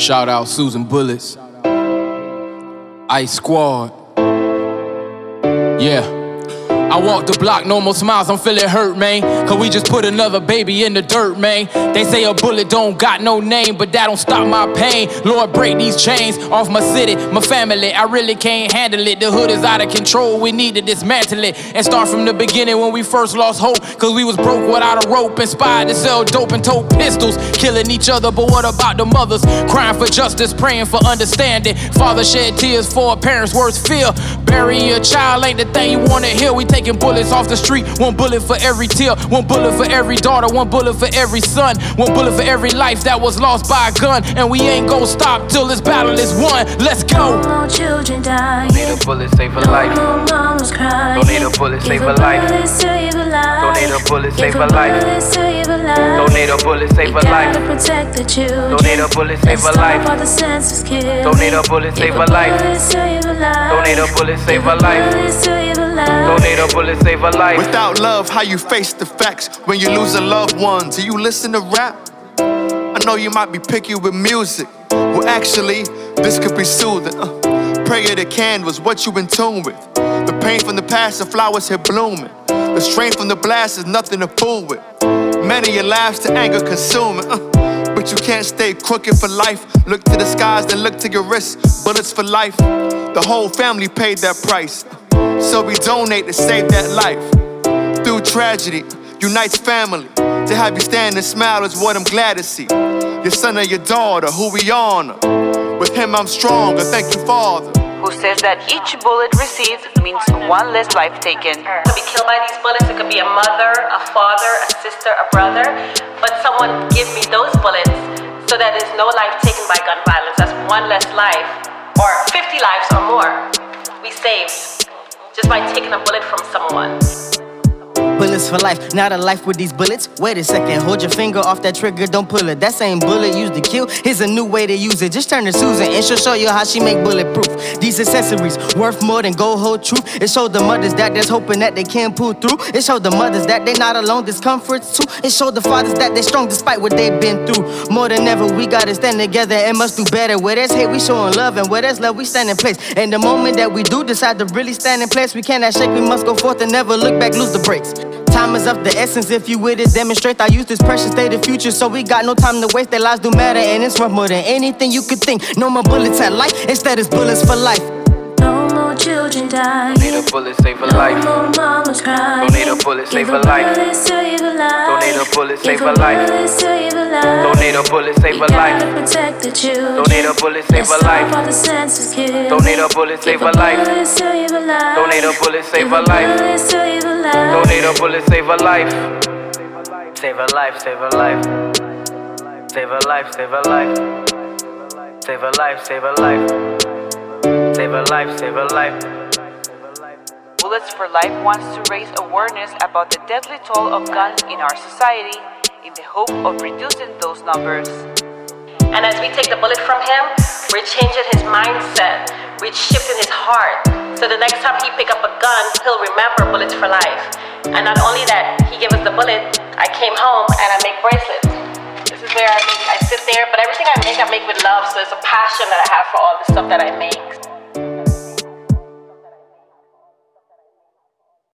Shout out Susan Bullets. Ice Squad. Yeah. I walk the block, no more smiles, I'm feeling hurt, man. Cause we just put another baby in the dirt, man. They say a bullet don't got no name, but that don't stop my pain. Lord, break these chains off my city, my family. I really can't handle it. The hood is out of control, we need to dismantle it. And start from the beginning when we first lost hope. Cause we was broke without a rope, inspired to sell dope and tote pistols. Killing each other, but what about the mothers? Crying for justice, praying for understanding. Father shed tears for a parent's worst fear. Burying your child ain't the thing you wanna hear. We taking bullets off the street, one bullet for every tear, one bullet for every daughter, one bullet for every son, one bullet for every life that was lost by a gun. And we ain't gonna stop till this battle is won. Let's go. No more children dying. Don't need a bullet, save a life. No more mamas crying. Don't need a bullet, save a life. Don't need a bullet, save a life. Don't need a bullet, save a life. Protect the children. Don't need a bullet, save a life. the senseless. Don't need a bullet, save a life. Don't need a bullet, save a life. Don't need a bullet, save a life. Without love, how you face the facts when you lose a loved one? Do you listen to rap? I know you might be picky with music. Well, actually, this could be soothing. Uh, prayer to canvas, what you in tune with. The pain from the past, the flowers here blooming. The strain from the blast is nothing to fool with. Many your laughs to anger consuming. Uh, but you can't stay crooked for life. Look to the skies, then look to your wrists. Bullets for life. The whole family paid that price. So we donate to save that life. Through tragedy, unites family. To have you stand and smile is what I'm glad to see. Your son or your daughter, who we honor. With him I'm stronger, thank you, Father. who says that each bullet received means one less life taken. To be killed by these bullets, it could be a mother, a father, a sister, a brother. But someone give me those bullets so that there's no life taken by gun violence. That's one less life, or 50 lives or more we saved just by taking a bullet from someone. Bullets for life, not a life with these bullets. Wait a second, hold your finger off that trigger, don't pull it. That same bullet used to kill. Here's a new way to use it. Just turn to Susan and she'll show you how she make bulletproof. These accessories worth more than gold hold truth. It showed the mothers that there's hoping that they can pull through. It showed the mothers that they not alone, discomforts too. It showed the fathers that they strong despite what they've been through. More than ever, we gotta stand together and must do better. Where there's hate, we showing love, and where there's love, we stand in place. And the moment that we do decide to really stand in place, we cannot shake, we must go forth and never look back, lose the brakes. Time is of the essence. If you with it, demonstrate. I use this precious day, the future. So we got no time to waste. Their lives do matter, and it's worth more than anything you could think. No more bullets at life. Instead, it's bullets for life. Children dying. Don't need a bullet, save a life. No more mamas crying. Don't need a bullet, save a life. Don't need a bullet, save a life. Don't need a bullet, save a life. Protect the children. Don't need a bullet, save a life. All the senses killed. Don't need a bullet, save a life. Don't need a bullet, save a life. Don't need a bullet, save a life. Save a life, save a life. Save a life, save a life. Save a life, save a life. Save a life, save a life. Bullets for Life wants to raise awareness about the deadly toll of guns in our society in the hope of reducing those numbers. And as we take the bullet from him, we're changing his mindset. We're shifting his heart. So the next time he pick up a gun, he'll remember bullets for life. And not only that, he gave us the bullet. I came home and I make bracelets. This is where I make. I sit there, but everything I make, I make with love. So it's a passion that I have for all the stuff that I make.